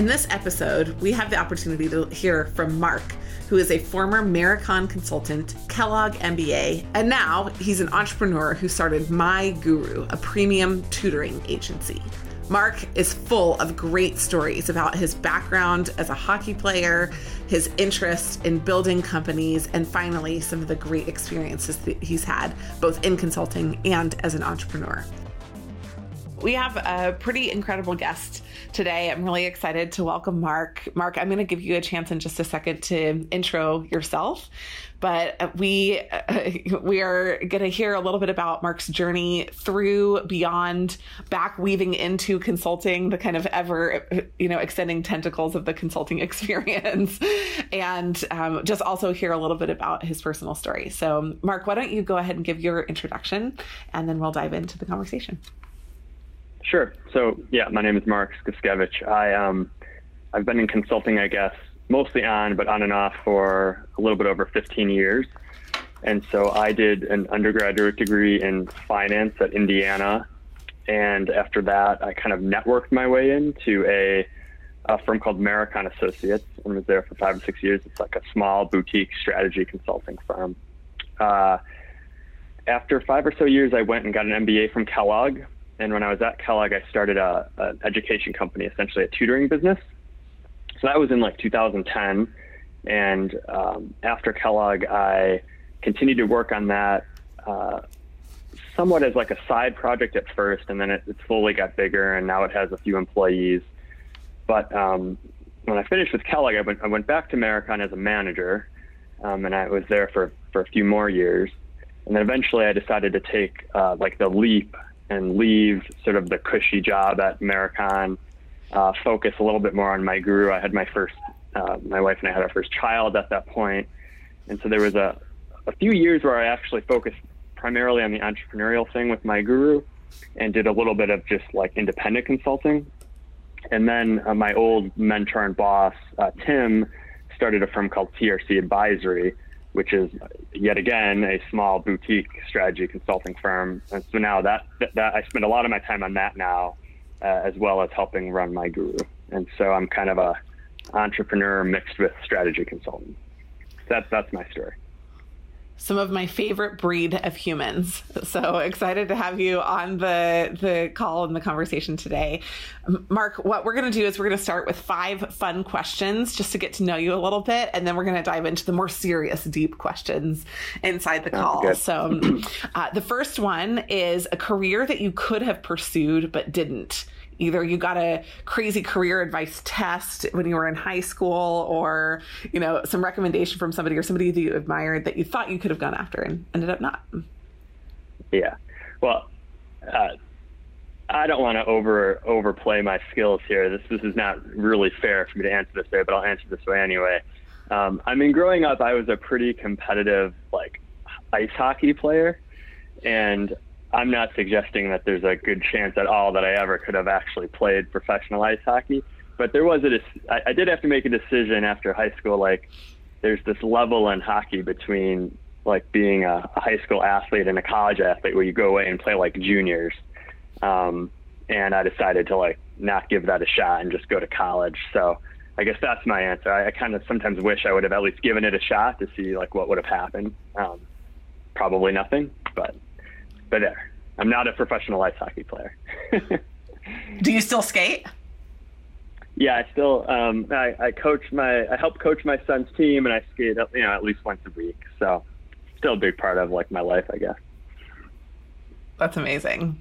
In this episode, we have the opportunity to hear from Mark, who is a former Marakon consultant, Kellogg MBA, and now he's an entrepreneur who started My Guru, a premium tutoring agency. Mark is full of great stories about his background as a hockey player, his interest in building companies, and finally, some of the great experiences that he's had both in consulting and as an entrepreneur. We have a pretty incredible guest today. I'm really excited to welcome Mark. Mark, I'm going to give you a chance in just a second to intro yourself, but we uh, we are going to hear a little bit about Mark's journey through beyond back weaving into consulting, the kind of ever you know extending tentacles of the consulting experience, and um, just also hear a little bit about his personal story. So, Mark, why don't you go ahead and give your introduction, and then we'll dive into the conversation. Sure. So yeah, my name is Mark Skuskevich. I um, I've been in consulting, I guess, mostly on, but on and off for a little bit over 15 years. And so I did an undergraduate degree in finance at Indiana. And after that, I kind of networked my way into a, a firm called Marakon Associates and was there for five or six years. It's like a small boutique strategy consulting firm. Uh, after five or so years, I went and got an MBA from Kellogg and when I was at Kellogg, I started a, an education company, essentially a tutoring business. So that was in like 2010. And um, after Kellogg, I continued to work on that uh, somewhat as like a side project at first, and then it, it, slowly got bigger, and now it has a few employees. But um, when I finished with Kellogg, I went, I went back to Marakon as a manager, um, and I was there for, for a few more years. And then eventually I decided to take uh, like the leap and leave sort of the cushy job at Marakon, uh, focus a little bit more on my guru. I had my first, uh, my wife and I had our first child at that point, and so there was a, a few years where I actually focused primarily on the entrepreneurial thing with my guru, and did a little bit of just like independent consulting. And then uh, my old mentor and boss, uh, Tim, started a firm called TRC Advisory, which is yet again a small boutique strategy consulting firm. And so now that, that, that I spend a lot of my time on that now, uh, as well as helping run my guru. And so I'm kind of a entrepreneur mixed with strategy consultant. That's that's my story some of my favorite breed of humans. So excited to have you on the the call and the conversation today. Mark, what we're going to do is we're going to start with five fun questions just to get to know you a little bit and then we're going to dive into the more serious deep questions inside the call. So uh, the first one is a career that you could have pursued but didn't either you got a crazy career advice test when you were in high school or you know some recommendation from somebody or somebody that you admired that you thought you could have gone after and ended up not yeah well uh, I don't want to over overplay my skills here. This this is not really fair for me to answer this way, but I'll answer this way anyway. Um, I mean, growing up, I was a pretty competitive like ice hockey player, and I'm not suggesting that there's a good chance at all that I ever could have actually played professional ice hockey. But there was a, I, I did have to make a decision after high school. Like, there's this level in hockey between like being a, high school athlete and a college athlete where you go away and play like juniors. Um, and I decided to like not give that a shot and just go to college. So I guess that's my answer. I, I kind of sometimes wish I would have at least given it a shot to see like what would have happened. Um, probably nothing, but but there. I'm not a professional ice hockey player. Do you still skate? Yeah, I still um, I, I coach my I help coach my son's team and I skate you know at least once a week. So still a big part of like my life, I guess. That's amazing.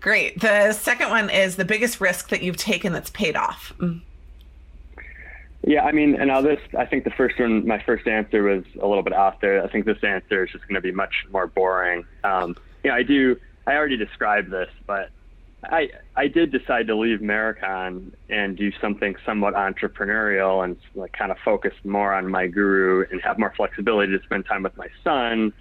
Great. The second one is the biggest risk that you've taken that's paid off. Mm. Yeah, I mean, and now this, I think the first one, my first answer was a little bit out there. I think this answer is just going to be much more boring. Um, yeah, I do. I already described this, but I I did decide to leave Marakon and do something somewhat entrepreneurial and like kind of focus more on my guru and have more flexibility to spend time with my son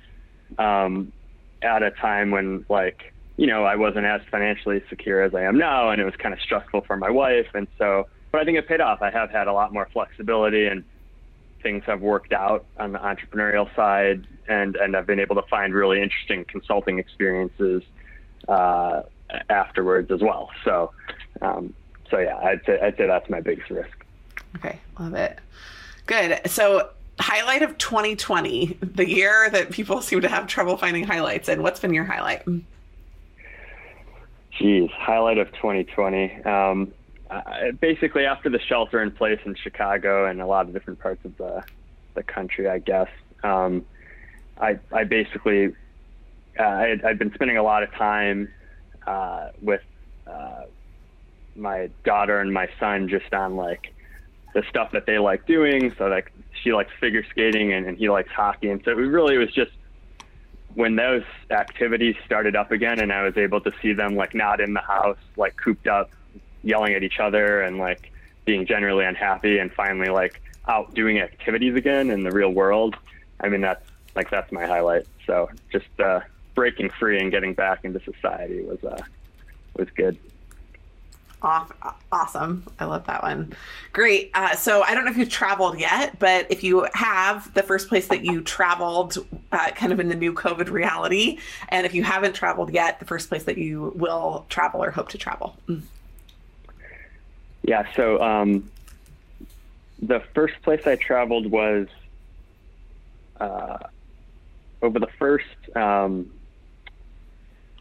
um, at a time when like you know I wasn't as financially secure as I am now and it was kind of stressful for my wife and so but I think it paid off. I have had a lot more flexibility and things have worked out on the entrepreneurial side, and and I've been able to find really interesting consulting experiences uh, afterwards as well. So, um, so yeah, I'd say I'd say that's my biggest risk. Okay, love it. Good. So highlight of 2020, the year that people seem to have trouble finding highlights and what's been your highlight? Geez, highlight of 2020. Um, I, basically, after the shelter in place in Chicago and a lot of different parts of the the country, I guess, um, I I basically uh, I had, I'd been spending a lot of time uh, with uh, my daughter and my son just on like the stuff that they like doing. So like she likes figure skating and, and he likes hockey, and so it really was just when those activities started up again, and I was able to see them like not in the house, like cooped up, yelling at each other and like being generally unhappy, and finally like out doing activities again in the real world. I mean that's like that's my highlight. So just uh, breaking free and getting back into society was uh, was good. Awesome. I love that one. Great. Uh, so I don't know if you've traveled yet, but if you have, the first place that you traveled uh, kind of in the new COVID reality, and if you haven't traveled yet, the first place that you will travel or hope to travel. Mm. Yeah. So um, the first place I traveled was uh, over the first um,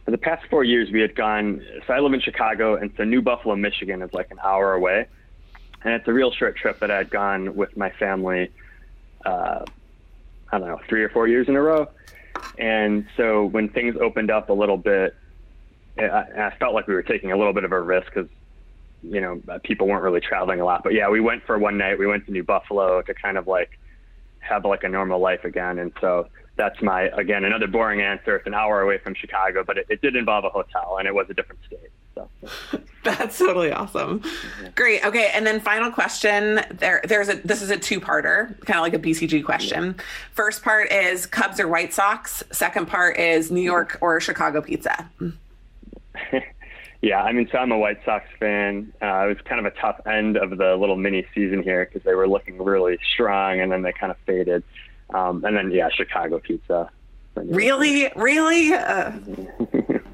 for the past four years, we had gone. So I live in Chicago, and so New Buffalo, Michigan is like an hour away, and it's a real short trip that I had gone with my family. Uh, I don't know, three or four years in a row. And so when things opened up a little bit, I, I felt like we were taking a little bit of a risk because, you know, uh, people weren't really traveling a lot. But yeah, we went for one night. We went to New Buffalo to kind of like have like a normal life again. And so that's my again another boring answer. It's an hour away from Chicago, but it, it did involve a hotel and it was a different state. So that's totally awesome. Yeah. Great. Okay, and then final question. There, there's a this is a two parter, kind of like a BCG question. Yeah. First part is Cubs or White Sox. Second part is New York or Chicago pizza. yeah, I mean, so I'm a White Sox fan. Uh, it was kind of a tough end of the little mini season here because they were looking really strong and then they kind of faded. Um, and then yeah, Chicago pizza. Really, really. Uh,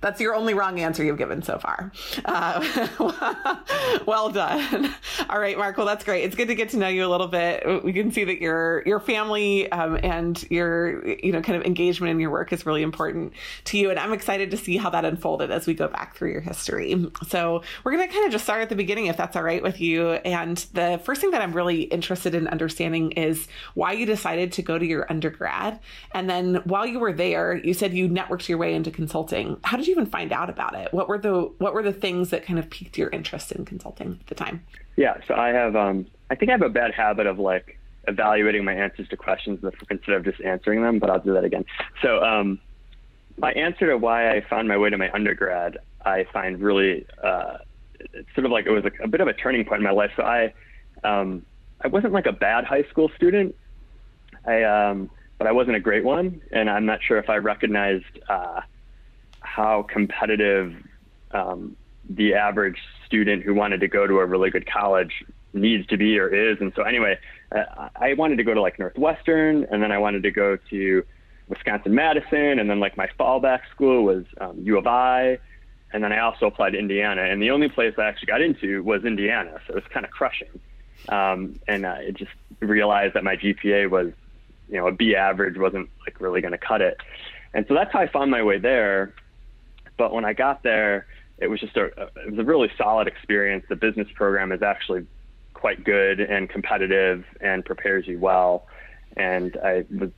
That's your only wrong answer you've given so far. Uh, well done. All right, Mark. Well, that's great. It's good to get to know you a little bit. We can see that your your family um, and your you know kind of engagement in your work is really important to you, and I'm excited to see how that unfolded as we go back through your history. So we're going to kind of just start at the beginning, if that's all right with you. And the first thing that I'm really interested in understanding is why you decided to go to your undergrad, and then while you were there, you said you networked your way into consulting. How did you even find out about it? What were the what were the things that kind of piqued your interest in consulting at the time? Yeah, so I have um, I think I have a bad habit of like evaluating my answers to questions instead of just answering them, but I'll do that again. So um, my answer to why I found my way to my undergrad, I find really uh, it's sort of like it was a, a, bit of a turning point in my life. So I um, I wasn't like a bad high school student. I um, but I wasn't a great one, and I'm not sure if I recognized uh, how competitive um, the average student who wanted to go to a really good college needs to be or is. And so, anyway, uh, I wanted to go to like Northwestern, and then I wanted to go to Wisconsin Madison, and then like my fallback school was um, U of I, and then I also applied to Indiana. And the only place I actually got into was Indiana, so it was kind of crushing. Um, and I just realized that my GPA was, you know, a B average wasn't like really going to cut it. And so that's how I found my way there. But when I got there, it was just a it was a really solid experience. The business program is actually quite good and competitive and prepares you well. And I was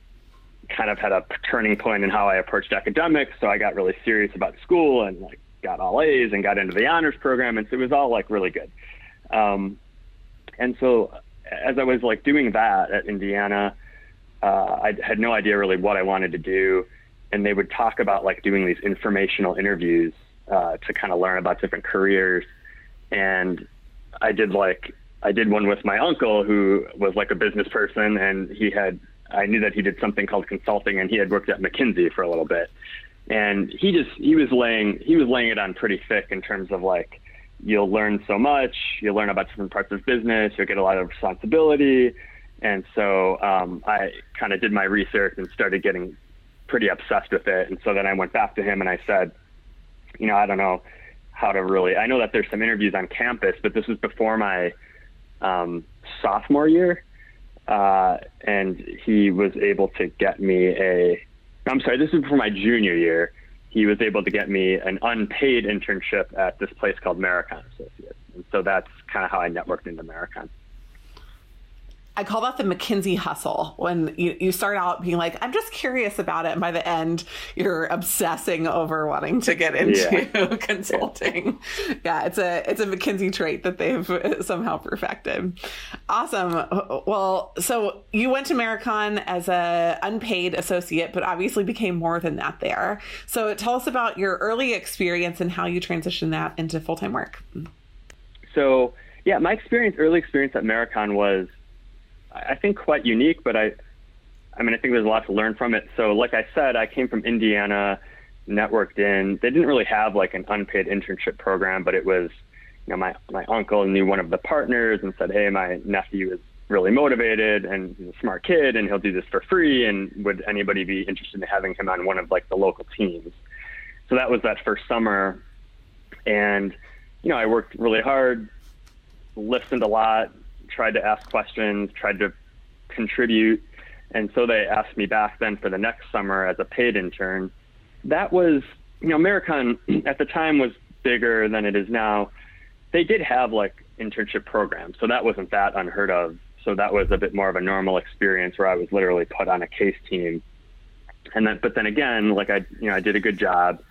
kind of had a turning point in how I approached academics. So I got really serious about school and like got all A's and got into the honors program. And so it was all like really good. Um, and so as I was like doing that at Indiana, uh, I had no idea really what I wanted to do and they would talk about like doing these informational interviews uh, to kind of learn about different careers. And I did like I did one with my uncle who was like a business person, and he had I knew that he did something called consulting, and he had worked at McKinsey for a little bit. And he just he was laying he was laying it on pretty thick in terms of like you'll learn so much, you'll learn about different parts of business, you'll get a lot of responsibility. And so um, I kind of did my research and started getting pretty obsessed with it. And so then I went back to him and I said, you know, I don't know how to really. I know that there's some interviews on campus, but this was before my um, sophomore year, uh, and he was able to get me a. I'm sorry, this is before my junior year. He was able to get me an unpaid internship at this place called Marakon Associates, and so that's kind of how I networked into Marakon. I call that the McKinsey hustle when you, you start out being like, I'm just curious about it. And by the end, you're obsessing over wanting to get into yeah. consulting. Yeah. yeah, it's a it's a McKinsey trait that they've somehow perfected. Awesome. Well, so you went to Marakon as a unpaid associate, but obviously became more than that there. So tell us about your early experience and how you transitioned that into full time work. So yeah, my experience, early experience at Marakon was I think quite unique, but I, I mean, I think there's a lot to learn from it. So, like I said, I came from Indiana, networked in. They didn't really have like an unpaid internship program, but it was, you know, my my uncle knew one of the partners and said, "Hey, my nephew is really motivated and he's a smart kid, and he'll do this for free. And would anybody be interested in having him on one of like the local teams?" So that was that first summer, and you know, I worked really hard, listened a lot, tried to ask questions, tried to contribute. And so they asked me back then for the next summer as a paid intern. That was, you know, Marakon at the time was bigger than it is now. They did have like internship programs, so that wasn't that unheard of. So that was a bit more of a normal experience where I was literally put on a case team. And then, but then again, like I, you know, I did a good job.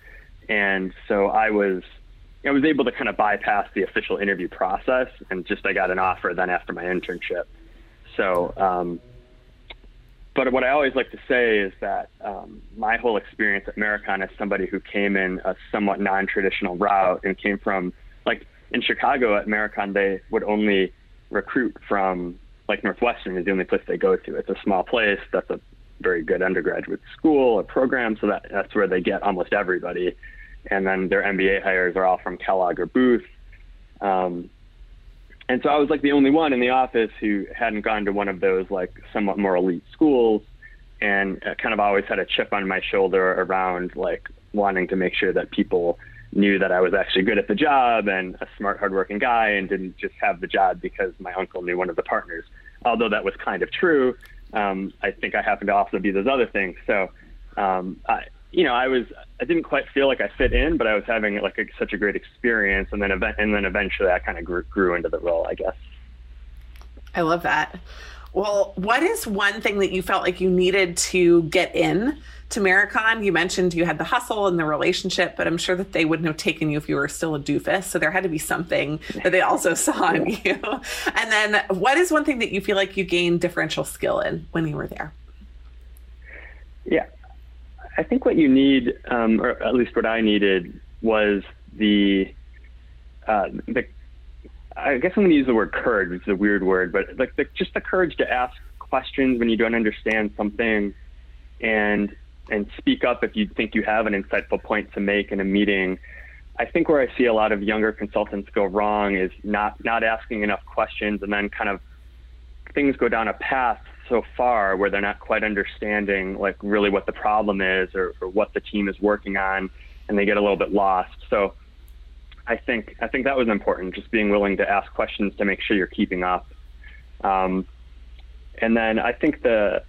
And so I was I was able to kind of bypass the official interview process and just I got an offer then after my internship. So, um, but what I always like to say is that um, my whole experience at Marakon as somebody who came in a somewhat non-traditional route and came from like in Chicago at Marakon, they would only recruit from like Northwestern is the only place they go to. It's a small place. That's a very good undergraduate school or program, so that that's where they get almost everybody and then their MBA hires are all from Kellogg or Booth. Um, and so I was like the only one in the office who hadn't gone to one of those like somewhat more elite schools and kind of always had a chip on my shoulder around like wanting to make sure that people knew that I was actually good at the job and a smart, hardworking guy and didn't just have the job because my uncle knew one of the partners. Although that was kind of true, um, I think I happened to also be those other things. So um, I, you know, I was I didn't quite feel like I fit in, but I was having like a, such a great experience, and then event, and then eventually I kind of grew, grew into the role, I guess. I love that. Well, what is one thing that you felt like you needed to get in to Marakon? You mentioned you had the hustle and the relationship, but I'm sure that they wouldn't have taken you if you were still a doofus. So there had to be something that they also saw in you. And then, what is one thing that you feel like you gained differential skill in when you were there? Yeah, I think what you need, um, or at least what I needed, was the uh, the. I guess I'm going to use the word courage, which is a weird word, but like the, just the courage to ask questions when you don't understand something, and and speak up if you think you have an insightful point to make in a meeting. I think where I see a lot of younger consultants go wrong is not not asking enough questions, and then kind of things go down a path so far where they're not quite understanding like really what the problem is or, or what the team is working on and they get a little bit lost. So i think i think that was important just being willing to ask questions to make sure you're keeping up. Um, and then i think the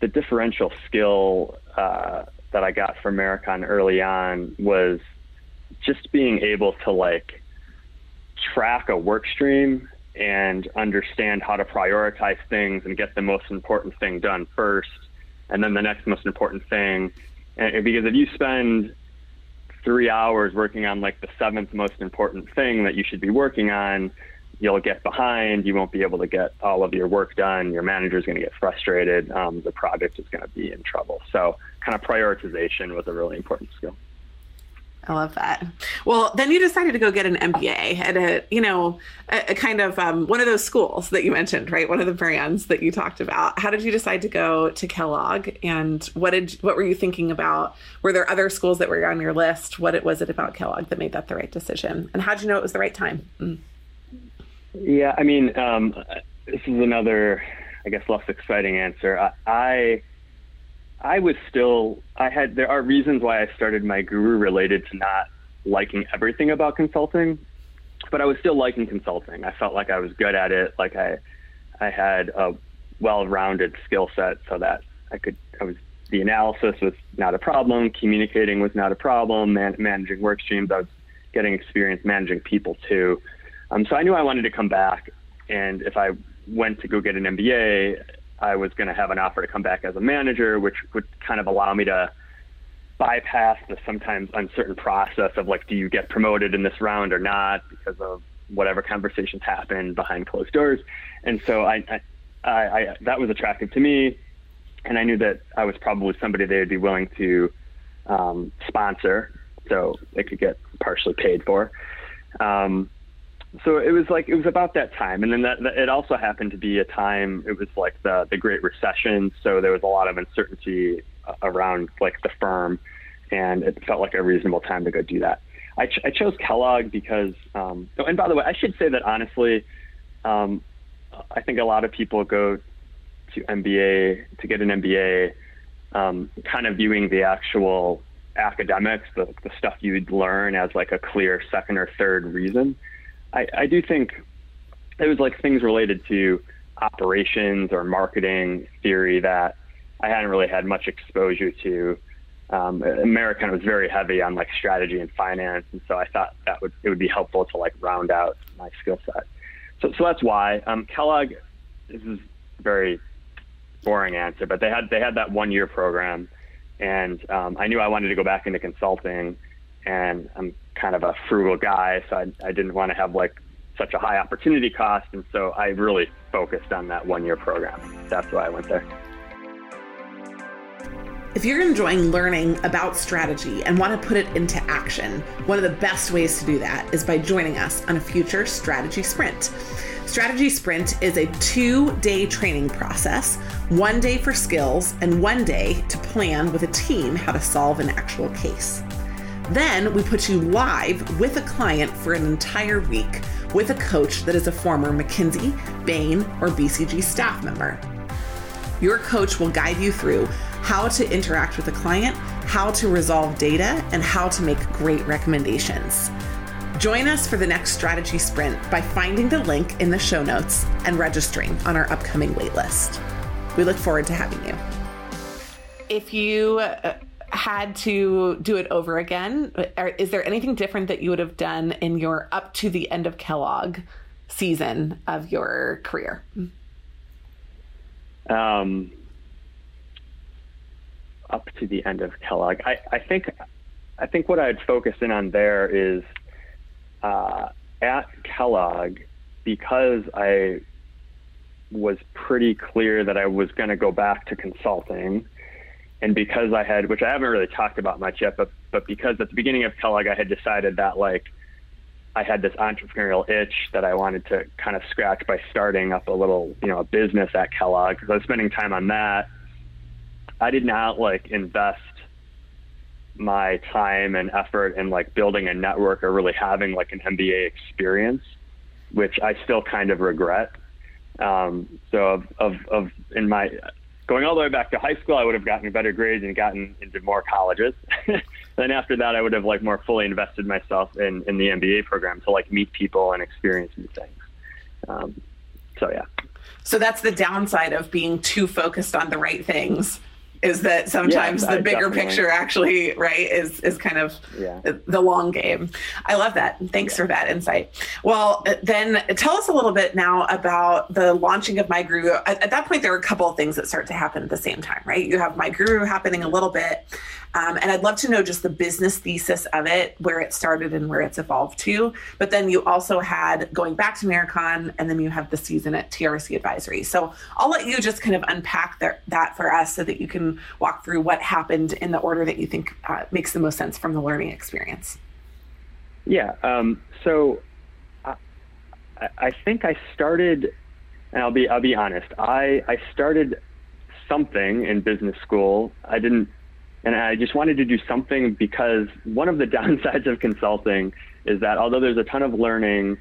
the differential skill uh, that i got from Marakon early on was just being able to like track a work stream and understand how to prioritize things and get the most important thing done first, and then the next most important thing. And because if you spend three hours working on like the seventh most important thing that you should be working on, you'll get behind. You won't be able to get all of your work done. Your manager is going to get frustrated. Um, the project is going to be in trouble. So, kind of prioritization was a really important skill. I love that. Well, then you decided to go get an MBA at a, you know, a, a kind of um, one of those schools that you mentioned, right? One of the brands that you talked about. How did you decide to go to Kellogg, and what did what were you thinking about? Were there other schools that were on your list? What it was it about Kellogg that made that the right decision? And how did you know it was the right time? Mm. Yeah, I mean, um, this is another, I guess, less exciting answer. I, I I was still I had there are reasons why I started my guru related to not liking everything about consulting, but I was still liking consulting. I felt like I was good at it. Like I, I had a well-rounded skill set so that I could, I was, the analysis was not a problem. Communicating was not a problem. Man, managing work streams, I was getting experience managing people too. Um, so I knew I wanted to come back. And if I went to go get an MBA, I was going to have an offer to come back as a manager, which would kind of allow me to bypass the sometimes uncertain process of like, do you get promoted in this round or not because of whatever conversations happen behind closed doors. And so I, I, I, that was attractive to me. And I knew that I was probably somebody they would be willing to um, sponsor so they could get partially paid for. Um, so it was like it was about that time, and then that, that, it also happened to be a time. It was like the the Great Recession, so there was a lot of uncertainty around like the firm, and it felt like a reasonable time to go do that. I, ch- I chose Kellogg because, um, oh, and by the way, I should say that honestly, um, I think a lot of people go to MBA to get an MBA, um, kind of viewing the actual academics, the, the stuff you'd learn as like a clear second or third reason. I, I do think it was like things related to operations or marketing theory that I hadn't really had much exposure to. Um, Marakon was very heavy on like strategy and finance, and so I thought that would it would be helpful to like round out my skill set. So, so that's why um, Kellogg. This is a very boring answer, but they had they had that one year program, and um, I knew I wanted to go back into consulting, and I'm kind of a frugal guy, so I, I didn't want to have like such a high opportunity cost, and so I really focused on that one year program. That's why I went there. If you're enjoying learning about strategy and want to put it into action, one of the best ways to do that is by joining us on a future strategy sprint. Strategy Sprint is a two day training process, one day for skills, and one day to plan with a team how to solve an actual case. Then we put you live with a client for an entire week with a coach that is a former McKinsey, Bain, or BCG staff member. Your coach will guide you through how to interact with a client, how to resolve data, and how to make great recommendations. Join us for the next strategy sprint by finding the link in the show notes and registering on our upcoming waitlist. We look forward to having you. If you uh, had to do it over again, is there anything different that you would have done in your up to the end of Kellogg season of your career? Um, up to the end of Kellogg, I, I think I think what I'd focus in on there is uh, at Kellogg because I was pretty clear that I was going to go back to consulting and because I had, which I haven't really talked about much yet, but but because at the beginning of Kellogg, I had decided that like I had this entrepreneurial itch that I wanted to kind of scratch by starting up a little, you know, a business at Kellogg because I was spending time on that. I did not like invest my time and effort in like building a network or really having like an MBA experience, which I still kind of regret. Um, so of, of, of in my going all the way back to high school, I would have gotten better grades and gotten into more colleges. then after that, I would have like more fully invested myself in, in the MBA program to like meet people and experience new things. Um, so yeah. So that's the downside of being too focused on the right things is that sometimes yeah, the bigger definitely. picture actually right is is kind of yeah. the long game i love that thanks yeah. for that insight well then tell us a little bit now about the launching of my guru at, at, that point there are a couple of things that start to happen at the same time right you have my guru happening a little bit um, and I'd love to know just the business thesis of it, where it started and where it's evolved to. But then you also had going back to Marakon, and then you have the season at TRC Advisory. So I'll let you just kind of unpack that, that for us so that you can walk through what happened in the order that you think uh, makes the most sense from the learning experience. Yeah. Um, so I, I think I started, and I'll be I'll be honest. I I started something in business school. I didn't and I just wanted to do something because one of the downsides of consulting is that although there's a ton of learning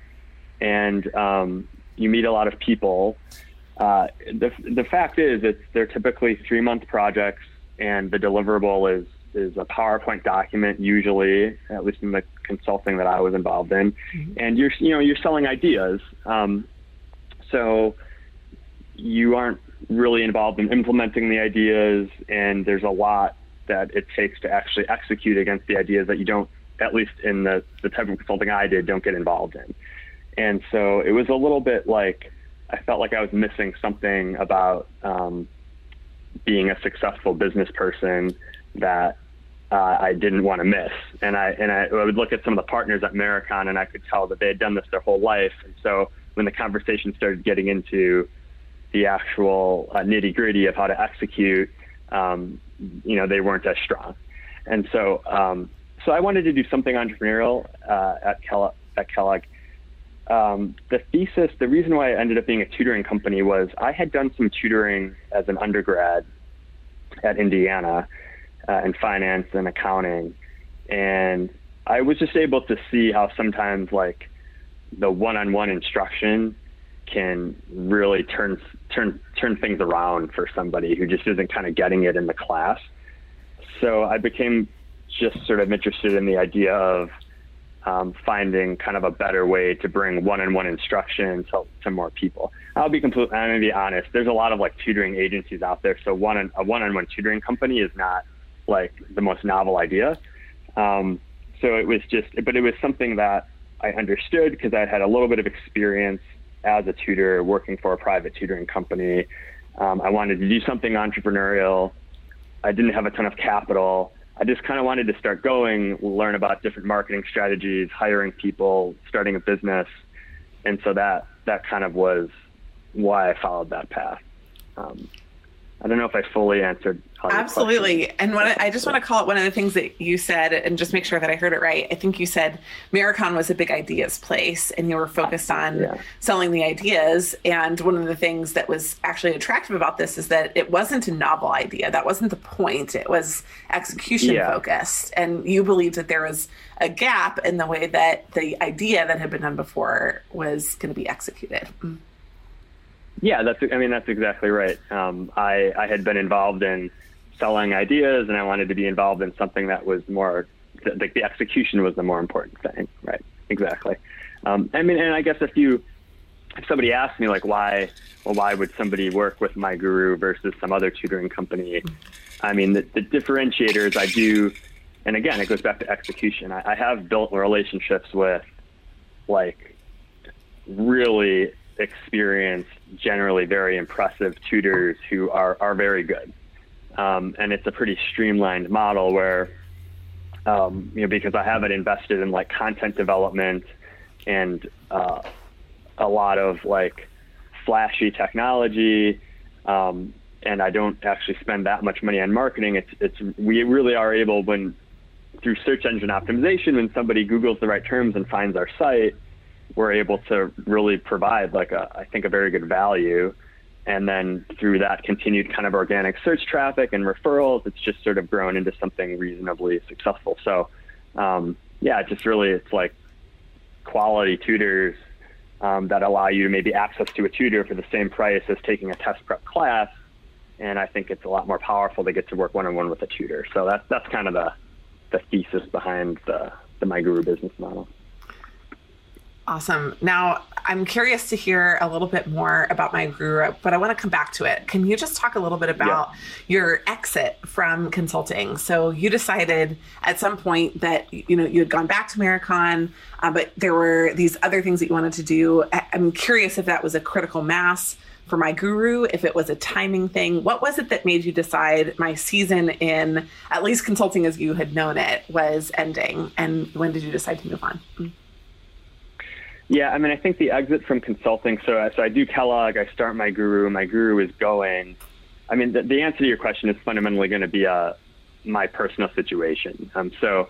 and um, you meet a lot of people, uh, the, the fact is it's they're typically three month projects and the deliverable is is a PowerPoint document usually, at least in the consulting that I was involved in, mm-hmm. and you're you know you're selling ideas. Um, so you aren't really involved in implementing the ideas, and there's a lot that it takes to actually execute against the ideas that you don't, at least in the, the type of consulting I did, don't get involved in. And so it was a little bit like I felt like I was missing something about um, being a successful business person that uh, I didn't want to miss. And I and I, I, would look at some of the partners at Marakon, and I could tell that they had done this their whole life. And so when the conversation started getting into the actual uh, nitty gritty of how to execute, um, you know, they weren't as strong. And so, um, so I wanted to do something entrepreneurial uh, at Kellogg. At Kellogg. Um, the thesis, the reason why I ended up being a tutoring company was I had done some tutoring as an undergrad at Indiana uh, in finance and accounting, and I was just able to see how sometimes like the one-on-one instruction can really turn turn turn things around for somebody who just isn't kind of getting it in the class. So I became just sort of interested in the idea of um, finding kind of a better way to bring one-on-one instruction to, to more people. I'll be completely, I'm gonna be honest. There's a lot of like tutoring agencies out there, so one a one-on-one tutoring company is not like the most novel idea. Um, so it was just, but it was something that I understood because I had a little bit of experience as a tutor working for a private tutoring company. Um, I wanted to do something entrepreneurial. I didn't have a ton of capital. I just kind of wanted to start going, learn about different marketing strategies, hiring people, starting a business, and so that that kind of was why I followed that path. Um, I don't know if I fully answered. Absolutely. And I just want to call it one of the things that you said and just make sure that I heard it right. I think you said Marakon was a big ideas place and you were focused on yeah. selling the ideas. And one of the things that was actually attractive about this is that it wasn't a novel idea. That wasn't the point. It was execution yeah. focused. And you believed that there was a gap in the way that the idea that had been done before was going to be executed. Mm. Yeah, that's. I mean, that's exactly right. Um, I I had been involved in selling ideas, and I wanted to be involved in something that was more like the execution was the more important thing. Right. Exactly. Um, I mean, and I guess if you if somebody asked me like why well why would somebody work with my guru versus some other tutoring company i mean the, the differentiators i do and again it goes back to execution I, I have built relationships with like really experienced, generally very impressive tutors who are, are very good. Um, and it's a pretty streamlined model where, um, you know, because I haven't invested in like content development and uh, a lot of like flashy technology, um, and I don't actually spend that much money on marketing. It's, it's we really are able when through search engine optimization when somebody Google's the right terms and finds our site we're able to really provide like a, I think a very good value. And then through that continued kind of organic search traffic and referrals, it's just sort of grown into something reasonably successful. So, um, yeah, just really, it's like quality tutors um, that allow you maybe access to a tutor for the same price as taking a test prep class. And I think it's a lot more powerful to get to work one on one with a tutor. So that's that's kind of the the thesis behind the the My Guru business model. Awesome. Now, I'm curious to hear a little bit more about my guru, but I want to come back to it. Can you just talk a little bit about yeah. your exit from consulting? So you decided at some point that you know you had gone back to Marakon, uh, but there were these other things that you wanted to do. I'm curious if that was a critical mass for my guru, if it was a timing thing. What was it that made you decide my season in at least consulting as you had known it was ending, and when did you decide to move on? Mm-hmm. Yeah, I mean, I think the exit from consulting. So, so I do Kellogg. I start my guru. My guru is going. I mean, the, the answer to your question is fundamentally going to be uh, my personal situation. Um, so,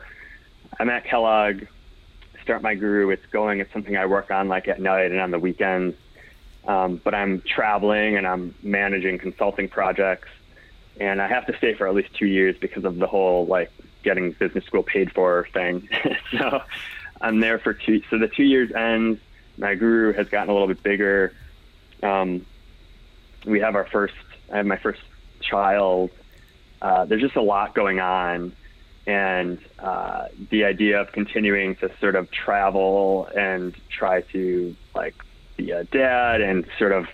I'm at Kellogg. Start my guru. It's going. It's something I work on like at night and on the weekends. Um, but I'm traveling and I'm managing consulting projects, and I have to stay for at least two years because of the whole like getting business school paid for thing. so I'm there for two. So the two years ends. My guru has gotten a little bit bigger. Um, we have our first. I have my first child. Uh, there's just a lot going on, and uh, the idea of continuing to sort of travel and try to like be a dad and sort of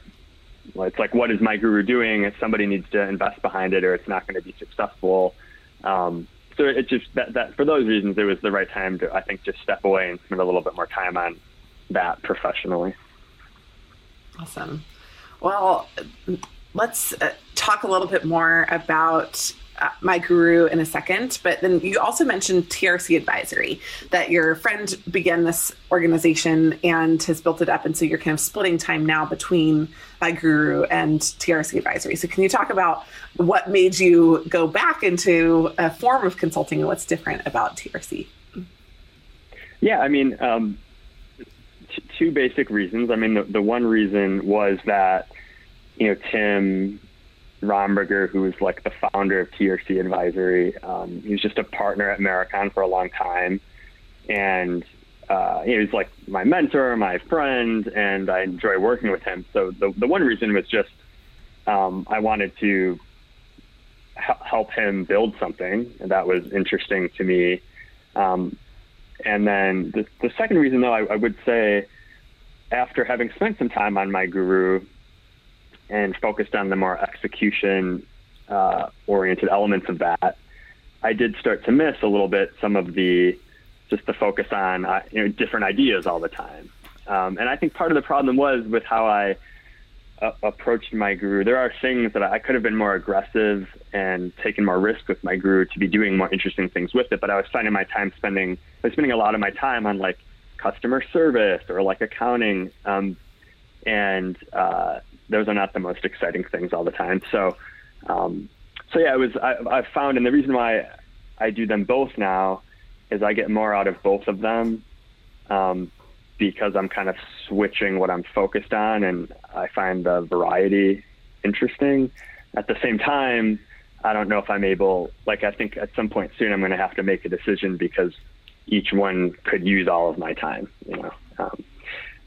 it's like what is my guru doing if somebody needs to invest behind it or it's not going to be successful um, so it just that, that for those reasons it was the right time to i think just step away and spend a little bit more time on that professionally. Awesome. Well let's uh, talk a little bit more about my guru in a second, but then you also mentioned TRC Advisory, that your friend began this organization and has built it up. And so you're kind of splitting time now between my guru and TRC Advisory. So can you talk about what made you go back into a form of consulting and what's different about TRC? Yeah, I mean, um, t- two basic reasons. I mean, the, the one reason was that, you know, Tim Romberger, who was like the founder of TRC Advisory. Um, he was just a partner at Marakon for a long time, and uh, he was like my mentor, my friend, and I enjoy working with him. So the the one reason was just um, I wanted to help him build something and that was interesting to me. Um, and then the, the second reason, though, I, I would say after having spent some time on my guru, and focused on the more execution uh, oriented elements of that, I did start to miss a little bit some of the just the focus on uh, you know different ideas all the time. Um, and I think part of the problem was with how I uh, approached my guru. There are things that I could have been more aggressive and taken more risk with my guru to be doing more interesting things with it. But I was finding my time spending, I was spending a lot of my time on like customer service or like accounting. Um, and uh, those are not the most exciting things all the time. So, um, so yeah, it was. I, I've found, and the reason why I do them both now is I get more out of both of them um, because I'm kind of switching what I'm focused on, and I find the variety interesting. At the same time, I don't know if I'm able. Like, I think at some point soon, I'm going to have to make a decision because each one could use all of my time. You know. Um,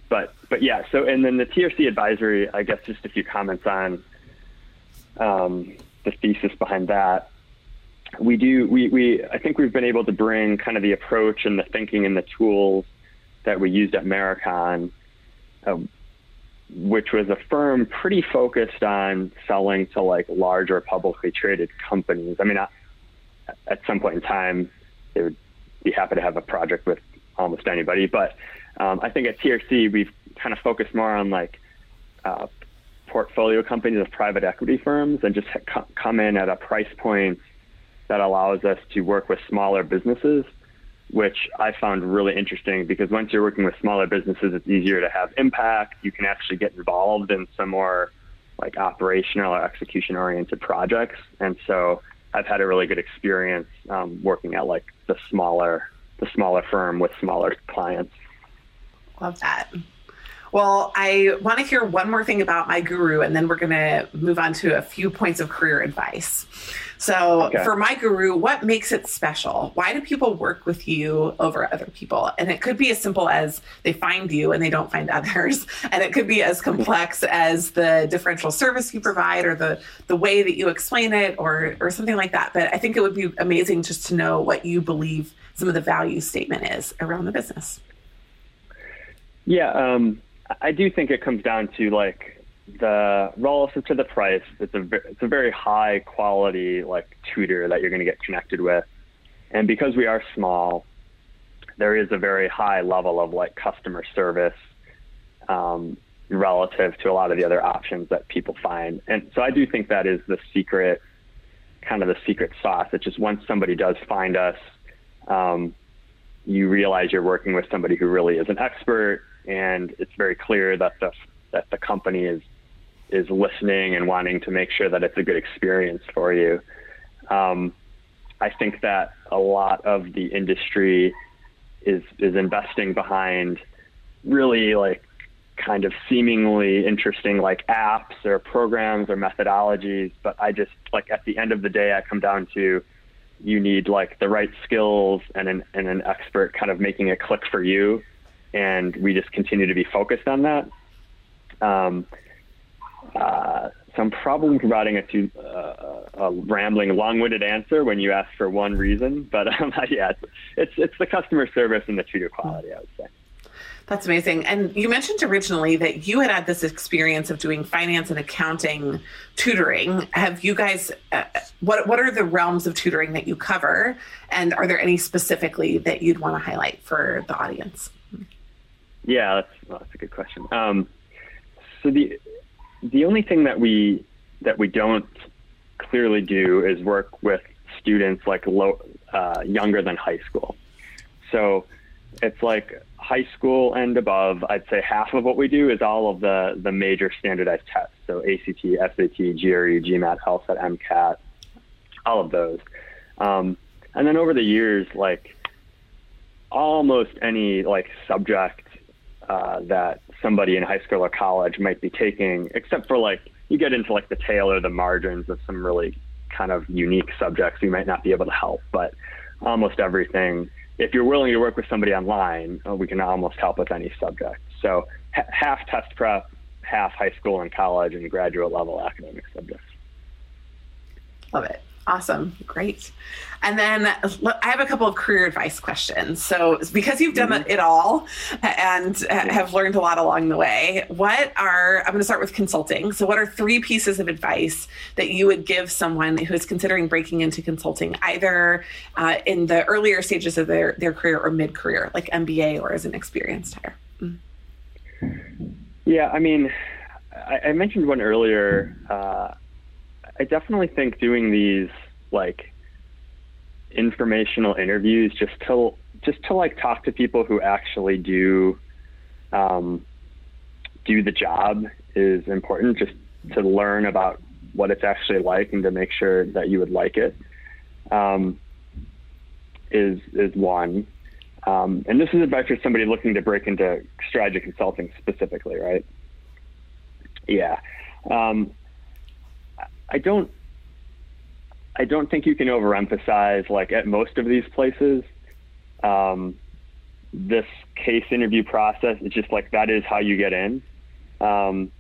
but but yeah. So and then the TRC advisory, I guess just a few comments on um, the thesis behind that. We do we we I think we've been able to bring kind of the approach and the thinking and the tools that we used at Marakon, uh, which was a firm pretty focused on selling to like larger publicly traded companies. I mean, at some point in time, they would be happy to have a project with almost anybody, but um, I think at TRC we've kind of focused more on like uh, portfolio companies of private equity firms and just ha- come in at a price point that allows us to work with smaller businesses, which I found really interesting because once you're working with smaller businesses, it's easier to have impact. You can actually get involved in some more like operational or execution oriented projects. And so I've had a really good experience um, working at like the smaller the smaller firm with smaller clients. Love that. Well, I want to hear one more thing about my guru, and then we're going to move on to a few points of career advice. So, okay. for my guru, what makes it special? Why do people work with you over other people? And it could be as simple as they find you and they don't find others, and it could be as complex as the differential service you provide or the the way that you explain it, or or something like that. But I think it would be amazing just to know what you believe some of the value statement is around the business. Yeah, um, I do think it comes down to like the relative to the price. It's a it's a very high quality like tutor that you're going to get connected with, and because we are small, there is a very high level of like customer service um, relative to a lot of the other options that people find. And so I do think that is the secret, kind of the secret sauce. It's just once somebody does find us. Um, you realize you're working with somebody who really is an expert and it's very clear that the that the company is is listening and wanting to make sure that it's a good experience for you. Um, I think that a lot of the industry is is investing behind really like kind of seemingly interesting like apps or programs or methodologies, but I just like at the end of the day I come down to you need like the right skills and an and an expert kind of making it click for you and we just continue to be focused on that. Um, uh, so I'm probably providing a too uh, a rambling, long-winded answer when you ask for one reason. But um, yeah, it's, it's, it's the customer service and the tutor quality, I would say. That's amazing. And you mentioned originally that you had had this experience of doing finance and accounting tutoring. Have you guys? Uh, what What are the realms of tutoring that you cover? And are there any specifically that you'd want to highlight for the audience? Yeah, that's, well, that's a good question. Um, so the the only thing that we that we don't clearly do is work with students like low, uh, younger than high school. So it's like high school and above. I'd say half of what we do is all of the the major standardized tests. So ACT, SAT, GRE, GMAT, LSAT, MCAT, all of those. Um, and then over the years, like almost any like subject uh, that somebody in high school or college might be taking, except for like you get into like the tail or the margins of some really kind of unique subjects you might not be able to help. But almost everything, if you're willing to work with somebody online, uh, we can almost help with any subject. So ha- half test prep, half high school and college and graduate level academic subjects. Love it. Awesome. Great. And then I have a couple of career advice questions. So, because you've done mm-hmm. it all and have learned a lot along the way, what are, I'm going to start with consulting. So, what are three pieces of advice that you would give someone who is considering breaking into consulting, either uh, in the earlier stages of their, their career or mid career, like MBA or as an experienced hire? Mm. Yeah, I mean, I, I mentioned one earlier. Uh, I definitely think doing these like informational interviews just to just to like talk to people who actually do um, do the job is important. Just to learn about what it's actually like and to make sure that you would like it um, is is one. Um, and this is advice for somebody looking to break into strategy consulting specifically, right? Yeah. I don't I don't think you can overemphasize like at most of these places um, this case interview process is just like that is how you get in. Um,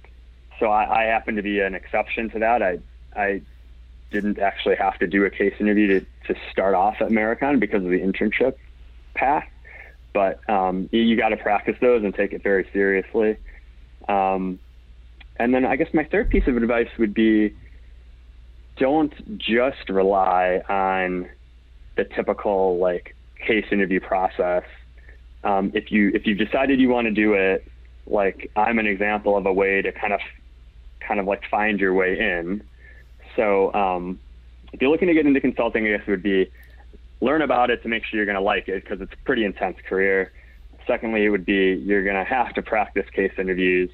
so I, I, happen to be an exception to that. I I didn't actually have to do a case interview to, to start off at Marakon because of the internship path, but um, you, you got to practice those and take it very seriously. Um, and then I guess my third piece of advice would be don't just rely on the typical like case interview process. Um, if you if you've decided you want to do it, like I'm an example of a way to kind of kind of like find your way in. So um, if you're looking to get into consulting, I guess it would be learn about it to make sure you're going to like it because it's a pretty intense career. Secondly, it would be you're going to have to practice case interviews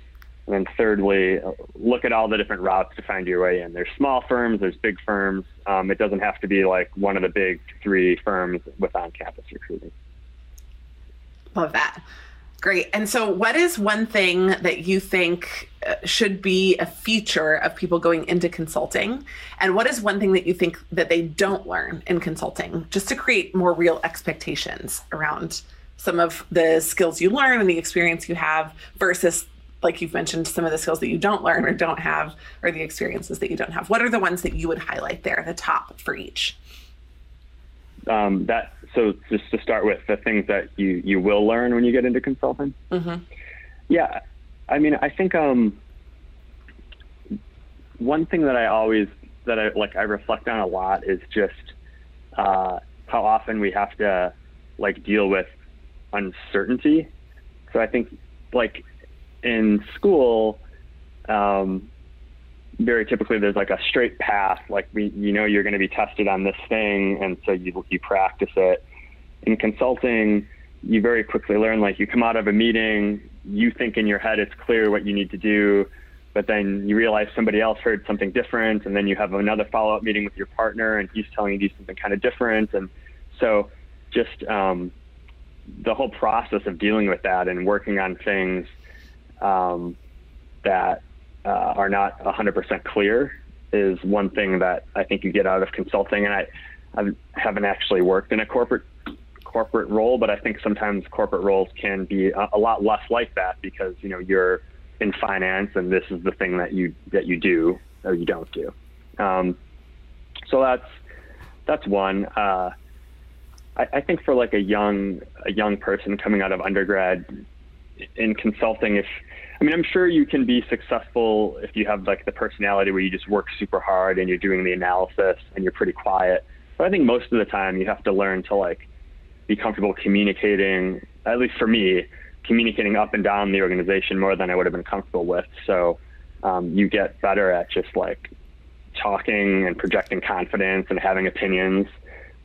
and then thirdly, look at all the different routes to find your way in. There's small firms, there's big firms. Um, it doesn't have to be like one of the big three firms with on-campus recruiting. Love that. Great. And so, what is one thing that you think uh, should be a feature of people going into consulting? And what is one thing that you think that they don't learn in consulting just to create more real expectations around some of the skills you learn and the experience you have versus like you've mentioned, some of the skills that you don't learn or don't have, or the experiences that you don't have. What are the ones that you would highlight there, the top for each? Um, that so just to start with the things that you you will learn when you get into consulting. Mm-hmm. Yeah, I mean, I think um, one thing that I always that I like I reflect on a lot is just uh, how often we have to like deal with uncertainty. So I think like in school, um, very typically there's like a straight path. Like we, you know, you're going to be tested on this thing, and so you you practice it. In consulting, you very quickly learn. Like you come out of a meeting, you think in your head it's clear what you need to do, but then you realize somebody else heard something different, and then you have another follow up meeting with your partner, and he's telling you something kind of different, and so just um, the whole process of dealing with that and working on things um, that uh, are not 100% clear is one thing that I think you get out of consulting. And I, I haven't actually worked in a corporate corporate role, but I think sometimes corporate roles can be a, a lot less like that because you know you're in finance and this is the thing that you that you do. or you don't do. Um, so that's that's one. Uh, I, I think for like a young a young person coming out of undergrad in consulting, if I mean, I'm sure you can be successful if you have like the personality where you just work super hard and you're doing the analysis and you're pretty quiet. But I think most of the time you have to learn to like be comfortable communicating, at least for me, communicating up and down the organization more than I would have been comfortable with. So um, you get better at just like talking and projecting confidence and having opinions.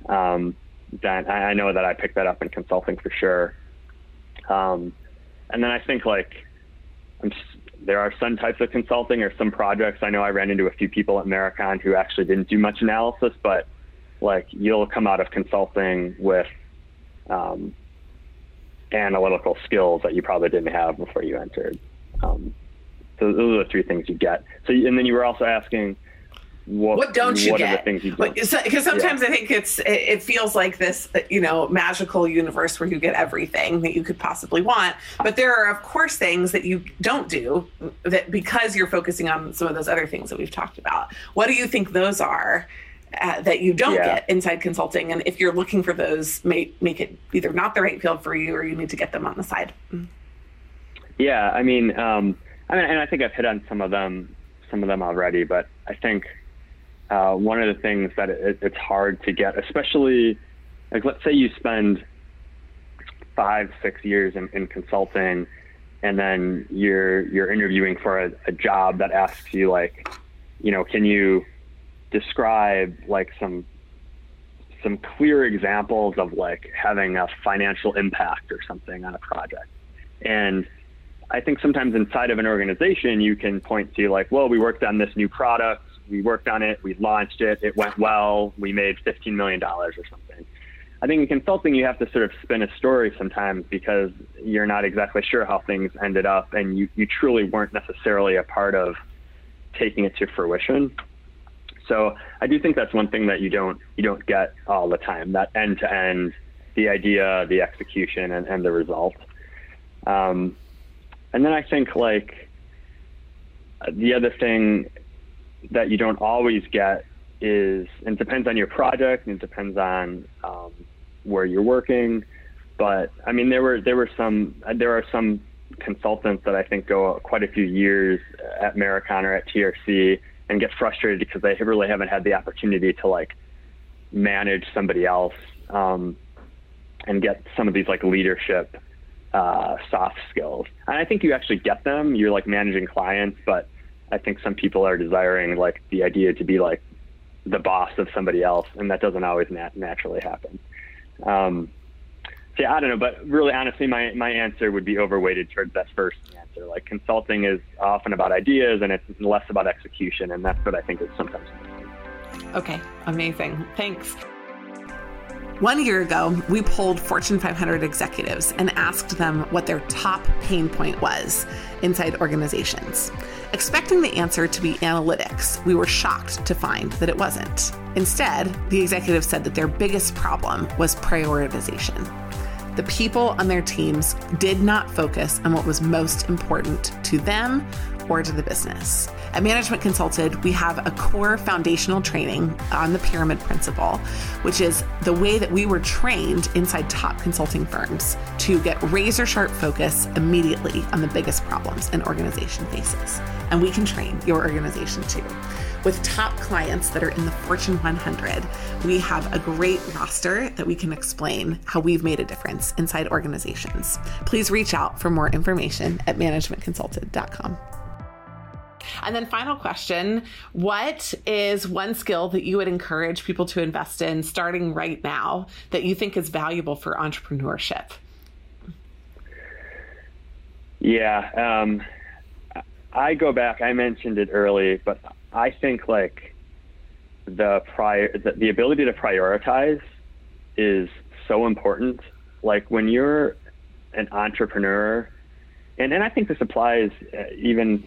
Um, I, I know that I picked that up in consulting for sure. Um, and then I think like just, there are some types of consulting or some projects. I know I ran into a few people at Marakon who actually didn't do much analysis, but like you'll come out of consulting with um, analytical skills that you probably didn't have before you entered. Um, so those are the three things you get. So and then you were also asking what, what don't you what get? Are the things you don't? Because sometimes yeah. I think it's it feels like this you know magical universe where you get everything that you could possibly want, but there are of course things that you don't do that because you're focusing on some of those other things that we've talked about. What do you think those are? Uh, that you don't yeah. get inside consulting, and if you're looking for those, make make it either not the right field for you, or you need to get them on the side. Yeah, I mean, um, I mean, and I think I've hit on some of them, some of them already, but I think uh, one of the things that it, it's hard to get, especially like let's say you spend five, six years in, in consulting, and then you're you're interviewing for a, a job that asks you like, you know, can you describe like some some clear examples of like having a financial impact or something on a project. And I think sometimes inside of an organization, you can point to like, well, we worked on this new product we worked on it, we launched it, it went well, we made $15 million or something. I think in consulting, you have to sort of spin a story sometimes because you're not exactly sure how things ended up and you, you truly weren't necessarily a part of taking it to fruition. So I do think that's one thing that you don't you don't get all the time that end to end, the idea, the execution, and, and the result. Um, and then I think like the other thing that you don't always get is, and it depends on your project and it depends on um, where you're working. But I mean, there were there were some there are some consultants that I think go quite a few years at Marakon or at TRC and get frustrated because they really haven't had the opportunity to like manage somebody else um, and get some of these like leadership uh, soft skills. And I think you actually get them. You're like managing clients, but I think some people are desiring like the idea to be like the boss of somebody else, and that doesn't always nat- naturally happen. Um, so yeah, I don't know, but really honestly, my, my answer would be overweighted towards that first answer. Like consulting is often about ideas and it's less about execution, and that's what I think is sometimes. Okay, amazing. Thanks. One year ago, we polled Fortune 500 executives and asked them what their top pain point was inside organizations. Expecting the answer to be analytics, we were shocked to find that it wasn't. Instead, the executives said that their biggest problem was prioritization. The people on their teams did not focus on what was most important to them or to the business. At Management Consulted, we have a core foundational training on the pyramid principle, which is the way that we were trained inside top consulting firms to get razor sharp focus immediately on the biggest problems an organization faces. And we can train your organization too. With top clients that are in the Fortune 100, we have a great roster that we can explain how we've made a difference inside organizations. Please reach out for more information at managementconsulted.com. And then, final question What is one skill that you would encourage people to invest in starting right now that you think is valuable for entrepreneurship? Yeah. Um, I go back, I mentioned it early, but I think like the prior the, the ability to prioritize is so important. Like when you're an entrepreneur, and, and I think this applies uh, even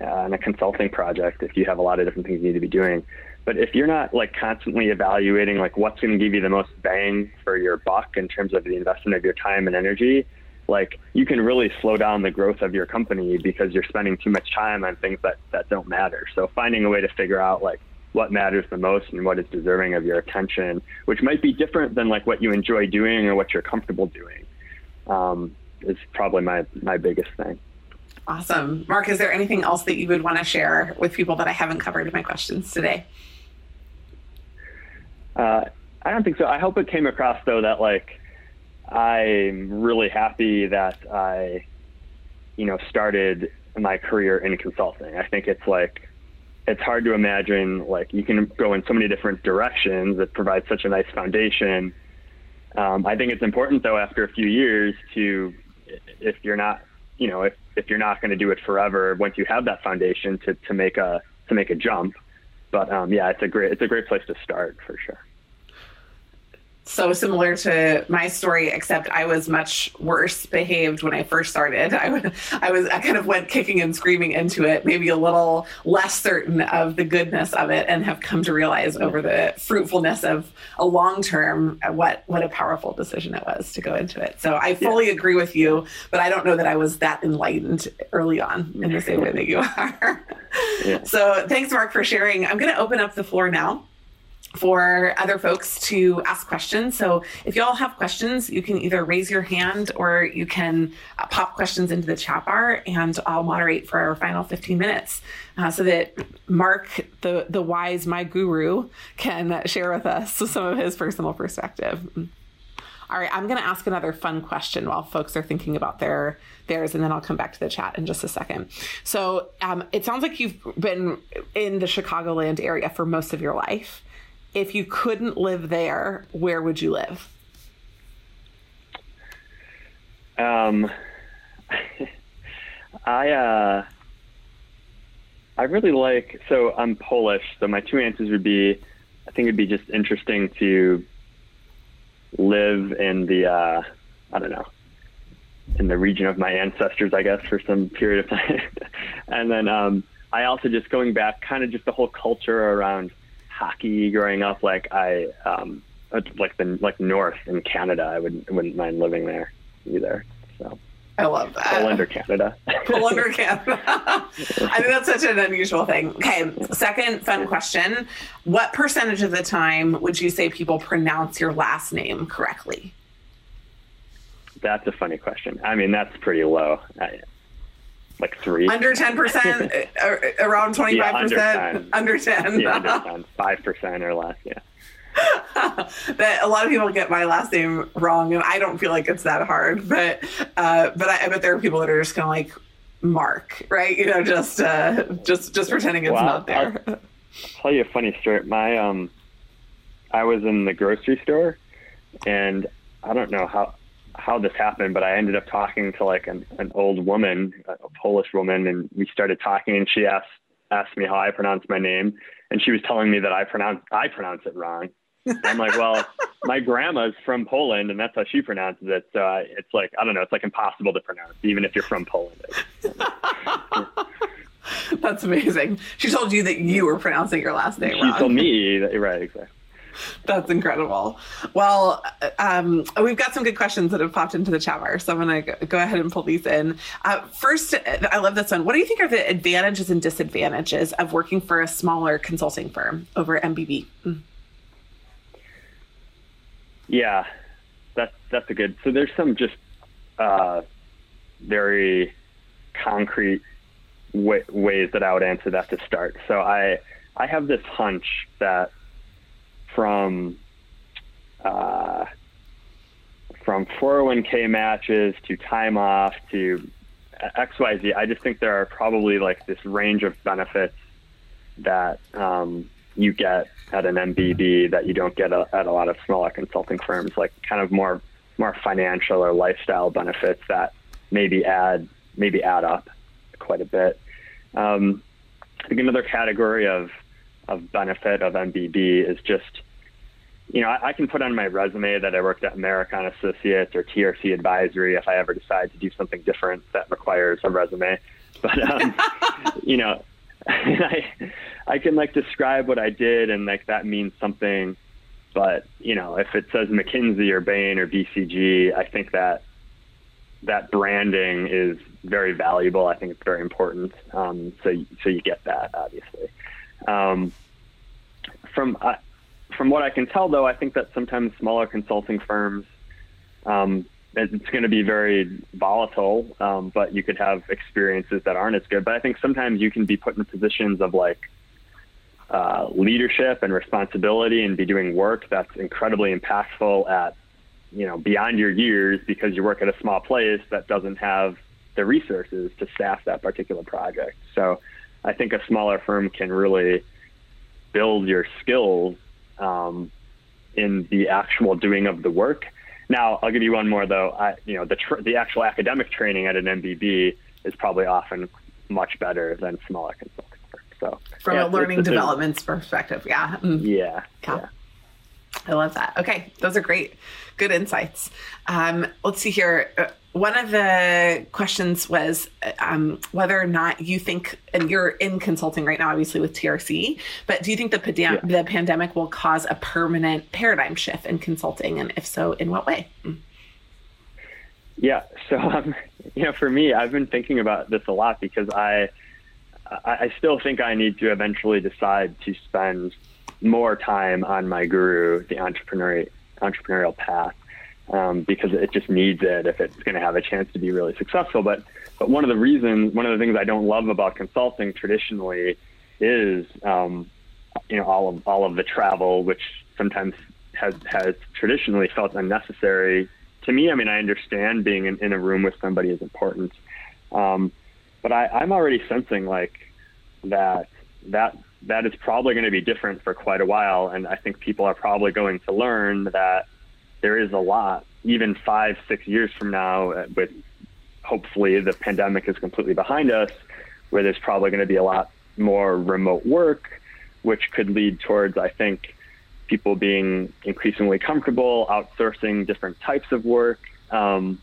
uh, a consulting project if you have a lot of different things you need to be doing. But if you're not like constantly evaluating like what's going to give you the most bang for your buck in terms of the investment of your time and energy, like you can really slow down the growth of your company because you're spending too much time on things that, that don't matter. So finding a way to figure out like what matters the most and what is deserving of your attention, which might be different than like what you enjoy doing or what you're comfortable doing, um, is probably my, my biggest thing. Awesome. Mark, is there anything else that you would want to share with people that I haven't covered in my questions today? Uh, I don't think so. I hope it came across though that like I'm really happy that I, you know, started my career in consulting. I think it's like it's hard to imagine like you can go in so many different directions that provides such a nice foundation. Um, I think it's important though after a few years to if you're not you know if, if you're not going to do it forever once you have that foundation to, to make a to make a jump. But um, yeah it's a great it's a great place to start for sure so similar to my story, except I was much worse behaved when I first started. I, would, I was, I kind of went kicking and screaming into it, maybe a little less certain of the goodness of it, and have come to realize over the fruitfulness of a long term uh, what what a powerful decision it was to go into it. So I fully yeah. agree with you, but I don't know that I was that enlightened early on in the same way that you are. Yeah. So thanks, Mark, for sharing. I'm going to open up the floor now for other folks to ask questions. So if you all have questions, you can either raise your hand or you can uh, pop questions into the chat bar and I'll moderate for our final 15 minutes uh, so that Mark, the, the wise, my guru, can share with us some of his personal perspective. All right, I'm going to ask another fun question while folks are thinking about their theirs, and then I'll come back to the chat in just a second. So um, it sounds like you've been in the Chicagoland area for most of your life if you couldn't live there, where would you live? Um, I uh, I really like. So I'm Polish. So my two answers would be, I think it'd be just interesting to live in the uh, I don't know in the region of my ancestors, I guess, for some period of time. and then um, I also just going back, kind of just the whole culture around hockey growing up. Like I, um, like the like North in Canada, I would wouldn't mind living there either. So. I love that. Poland or Canada. Poland or Canada. I think that's such an unusual thing. Okay, second fun question. What percentage of the time would you say people pronounce your last name correctly? That's a funny question. I mean, that's pretty low. I, like three. Under 10%, uh, around 25%? Yeah, under 10. Under 10. yeah, under 10. 5% or less, yeah. that a lot of people get my last name wrong, and I don't feel like it's that hard. But uh, but I, I, bet there are people that are just kind of like Mark, right? You know, just uh, just just pretending it's well, not there. I'll, I'll tell you a funny story. My um, I was in the grocery store, and I don't know how how this happened, but I ended up talking to like an, an old woman, a Polish woman, and we started talking. And she asked asked me how I pronounce my name, and she was telling me that I pronounce I pronounce it wrong. I'm like, well, my grandma's from Poland, and that's how she pronounces it. So I, it's like I don't know, it's like impossible to pronounce, even if you're from Poland. that's amazing. She told you that you were pronouncing your last name she wrong. told me that, right, exactly. That's incredible. Well, um, we've got some good questions that have popped into the chat bar, so I'm going to go ahead and pull these in. Uh, first, I love this one. What do you think are the advantages and disadvantages of working for a smaller consulting firm over MBB? Mm. Yeah, that's that's a good. So there's some just uh, very concrete way, ways that I would answer that to start. So I I have this hunch that from uh, from 401k matches to time off to XYZ. I just think there are probably like this range of benefits that um, you get at an MBB that you don't get a, at a lot of smaller consulting firms, like kind of more more financial or lifestyle benefits that maybe add maybe add up quite a bit. Um, I think another category of of benefit of MBB is just, you know, I, I, can put on my resume that I worked at Marakon Associates or TRC Advisory if I ever decide to do something different that requires a resume. But, um, you know, I, I can like describe what I did and like that means something. But, you know, if it says McKinsey or Bain or BCG, I think that that branding is very valuable. I think it's very important. Um, so so you get that obviously. Um, from uh, from what I can tell, though, I think that sometimes smaller consulting firms, um, it's going to be very volatile, um, but you could have experiences that aren't as good. But I think sometimes you can be put in positions of like uh, leadership and responsibility and be doing work that's incredibly impactful at you know beyond your years because you work at a small place that doesn't have the resources to staff that particular project. So I think a smaller firm can really build your skills um, in the actual doing of the work. Now, I'll give you one more though. I, you know, the tr- the actual academic training at an MBB is probably often much better than smaller consulting firms. So, from yeah, a learning development perspective, yeah. Mm. yeah, yeah. I love that. Okay, those are great, good insights. Um, let's see here. Uh, one of the questions was um, whether or not you think, and you're in consulting right now, obviously with TRC, but do you think the, pandem- yeah. the pandemic will cause a permanent paradigm shift in consulting, and if so, in what way? Mm. Yeah, so um, you know, for me, I've been thinking about this a lot because I, I still think I need to eventually decide to spend more time on my guru, the entrepreneurial entrepreneurial path, um, because it just needs it if it's going to have a chance to be really successful. But but one of the reasons, one of the things I don't love about consulting traditionally is um, you know all of all of the travel, which sometimes has has traditionally felt unnecessary to me. I mean, I understand being in, in a room with somebody is important, um, but I, I'm already sensing like that that that is probably going to be different for quite a while. And I think people are probably going to learn that there is a lot, even five, six years from now, uh, with hopefully the pandemic is completely behind us, where there's probably going to be a lot more remote work, which could lead towards, I think, people being increasingly comfortable outsourcing different types of work. Um,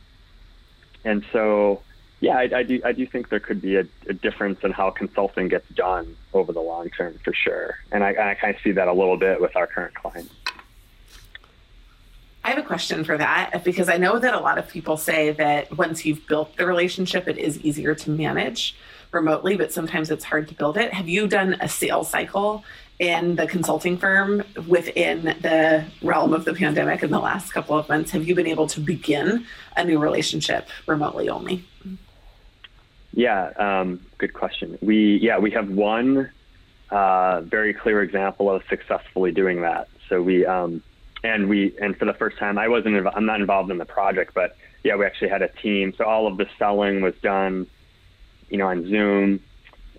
and so, yeah, I, I, do. I do think there could be a, a, difference in how consulting gets done over the long term, for sure. And I, I kind of see that a little bit with our current clients. I have a question for that because I know that a lot of people say that once you've built the relationship, it is easier to manage remotely, but sometimes it's hard to build it. Have you done a sales cycle in the consulting firm within the realm of the pandemic in the last couple of months? Have you been able to begin a new relationship remotely only? Yeah, um, good question. We yeah we have one uh, very clear example of successfully doing that. So we um, and we and for the first time I wasn't I'm not involved in the project, but yeah we actually had a team. So all of the selling was done, you know, on Zoom,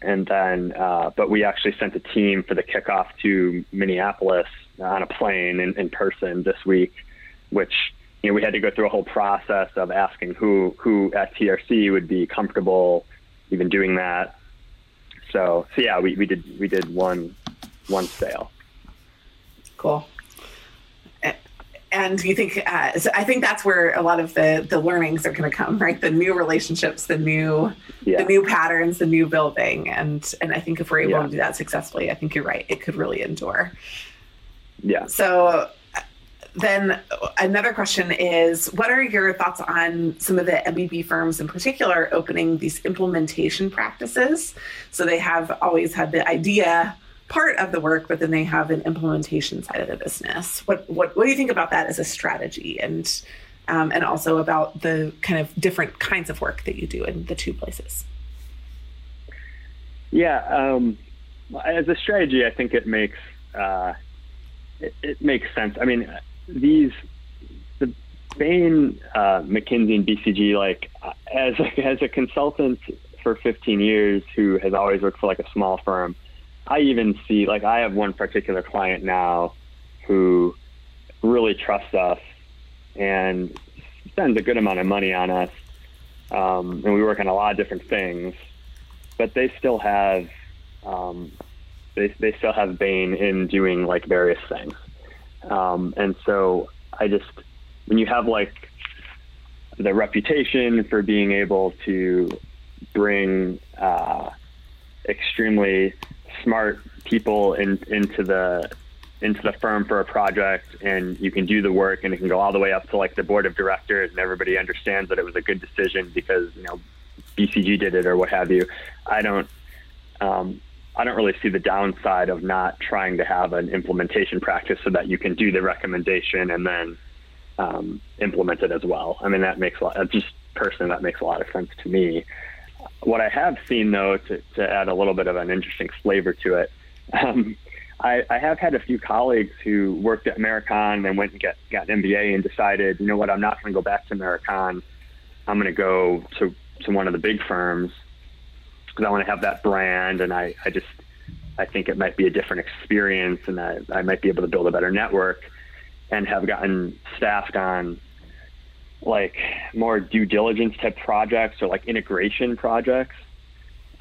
and then uh, but we actually sent a team for the kickoff to Minneapolis on a plane in, in person this week, which you know, we had to go through a whole process of asking who who at TRC would be comfortable even doing that. So so yeah, we, we did we did one one sale. Cool. And you think uh, so I think that's where a lot of the the learnings are going to come, right? The new relationships, the new yeah. the new patterns, the new building, and and I think if we're able yeah. to do that successfully, I think you're right. It could really endure. Yeah. So then another question is what are your thoughts on some of the MBB firms in particular opening these implementation practices? So they have always had the idea part of the work, but then they have an implementation side of the business. What what what do you think about that as a strategy and um, and also about the kind of different kinds of work that you do in the two places? Yeah, um, as a strategy, I think it makes uh, it, it makes sense. I mean, these the Bain, uh, McKinsey, and BCG, like as a, as a consultant for 15 years, who has always worked for like a small firm, I even see like I have one particular client now who really trusts us and spends a good amount of money on us, um, and we work on a lot of different things, but they still have um, they they still have Bain in doing like various things. Um, and so I just, when you have like the reputation for being able to bring uh, extremely smart people in, into the into the firm for a project and you can do the work and it can go all the way up to like the board of directors and everybody understands that it was a good decision because you know BCG did it or what have you. I don't um, I don't really see the downside of not trying to have an implementation practice so that you can do the recommendation and then um, implement it as well. I mean that makes a lot just personally that makes a lot of sense to me. What I have seen though to, to add a little bit of an interesting flavor to it. Um, I, I have had a few colleagues who worked at Marakon and went and get, got an MBA and decided, you know what, I'm not going to go back to Marakon. I'm going to go to, to one of the big firms because I want to have that brand. And I, I just, I think it might be a different experience and I, I might be able to build a better network and have gotten staffed on like more due diligence type projects or like integration projects.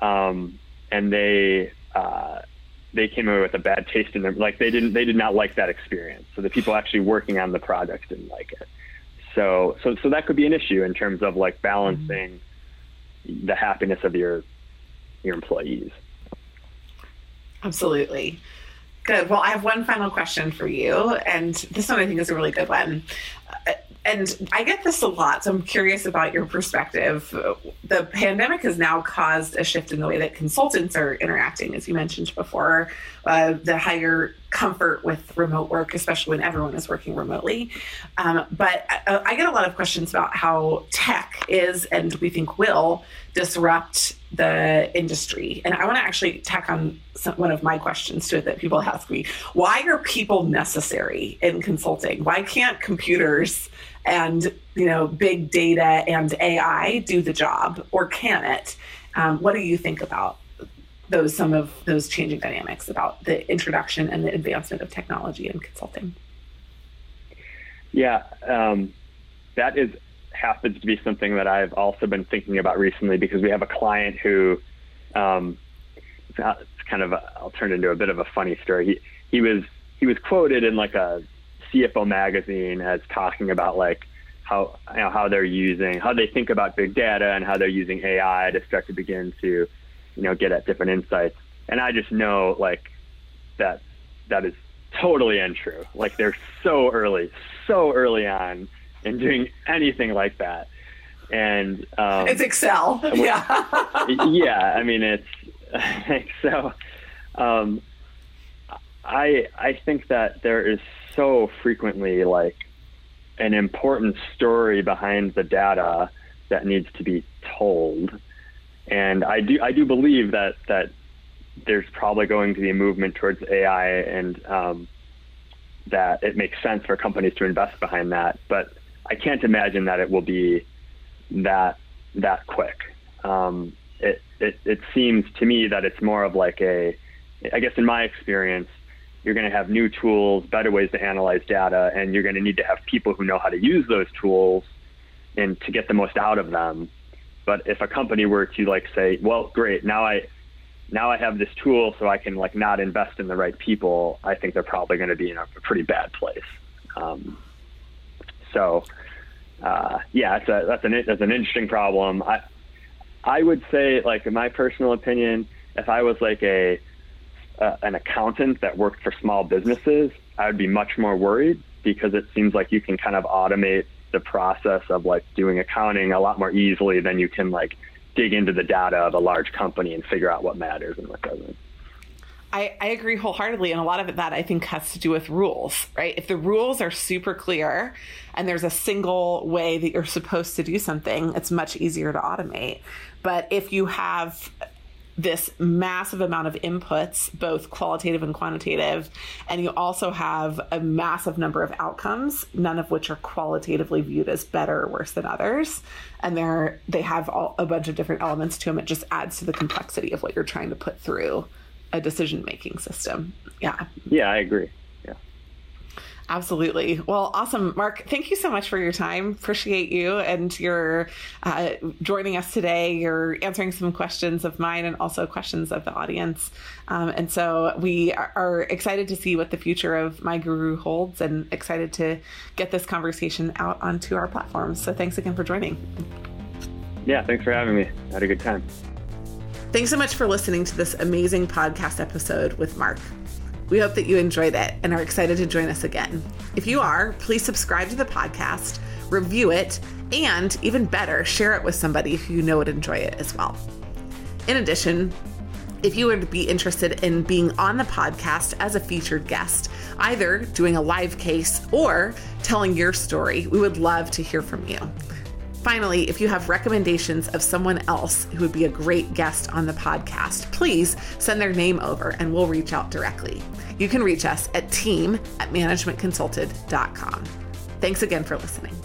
Um, and they, uh, they came away with a bad taste in them. Like they didn't, they did not like that experience. So the people actually working on the project didn't like it. So, so, so that could be an issue in terms of like balancing mm-hmm. the happiness of your, your employees. Absolutely. Good. Well, I have one final question for you, and this one I think is a really good one and I get this a lot, so I'm curious about your perspective. The pandemic has now caused a shift in the way that consultants are interacting, as you mentioned before, uh, the higher comfort with remote work, especially when everyone is working remotely. Um, but I, I, get a lot of questions about how tech is, and we think will, disrupt the industry. And I want to actually tack on some, one of my questions to it that people ask me why are people necessary in consulting? Why can't computers? and you know big data and AI do the job, or can it? Um, what do you think about those some of those changing dynamics about the introduction and the advancement of technology in consulting? Yeah, um, that is happens to be something that I've also been thinking about recently because we have a client who um, it's kind of a, I'll turn into a bit of a funny story. He he was he was quoted in like a CFO magazine as talking about like how you know, how they're using how they think about big data and how they're using AI to start to begin to you know get at different insights. And I just know like that that is totally untrue. Like they're so early, so early on in doing anything like that. And um, it's Excel. Yeah. yeah. I mean, it's so. Um, I I think that there is so frequently like an important story behind the data that needs to be told. And I do I do believe that that there's probably going to be a movement towards AI and um, that it makes sense for companies to invest behind that. But I can't imagine that it will be that that quick. Um, it, it it seems to me that it's more of like a I guess in my experience, you're going to have new tools, better ways to analyze data, and you're going to need to have people who know how to use those tools and to get the most out of them. But if a company were to like say, well, great, now I now I have this tool so I can like not invest in the right people, I think they're probably going to be in a pretty bad place. Um, so uh, yeah, it's a, that's an that's an interesting problem. I I would say like in my personal opinion, if I was like a an accountant that worked for small businesses, I would be much more worried because it seems like you can kind of automate the process of like doing accounting a lot more easily than you can like dig into the data of a large company and figure out what matters and what doesn't. I, I agree wholeheartedly. And a lot of it that I think has to do with rules, right? If the rules are super clear and there's a single way that you're supposed to do something, it's much easier to automate. But if you have this massive amount of inputs, both qualitative and quantitative, and you also have a massive number of outcomes, none of which are qualitatively viewed as better or worse than others. And they're they have all, a bunch of different elements to them. It just adds to the complexity of what you're trying to put through a decision making system. Yeah. Yeah, I agree. Absolutely. Well, awesome. Mark, thank you so much for your time. Appreciate you and your uh, joining us today. You're answering some questions of mine and also questions of the audience. Um, and so we are excited to see what the future of My Guru holds and excited to get this conversation out onto our platforms. So thanks again for joining. Yeah, thanks for having me. I had a good time. Thanks so much for listening to this amazing podcast episode with Mark. We hope that you enjoyed it and are excited to join us again. If you are, please subscribe to the podcast, review it, and even better, share it with somebody who you know would enjoy it as well. In addition, if you would be interested in being on the podcast as a featured guest, either doing a live case or telling your story, we would love to hear from you. Finally, if you have recommendations of someone else who would be a great guest on the podcast, please send their name over and we'll reach out directly. You can reach us at team at managementconsulted.com. Thanks again for listening.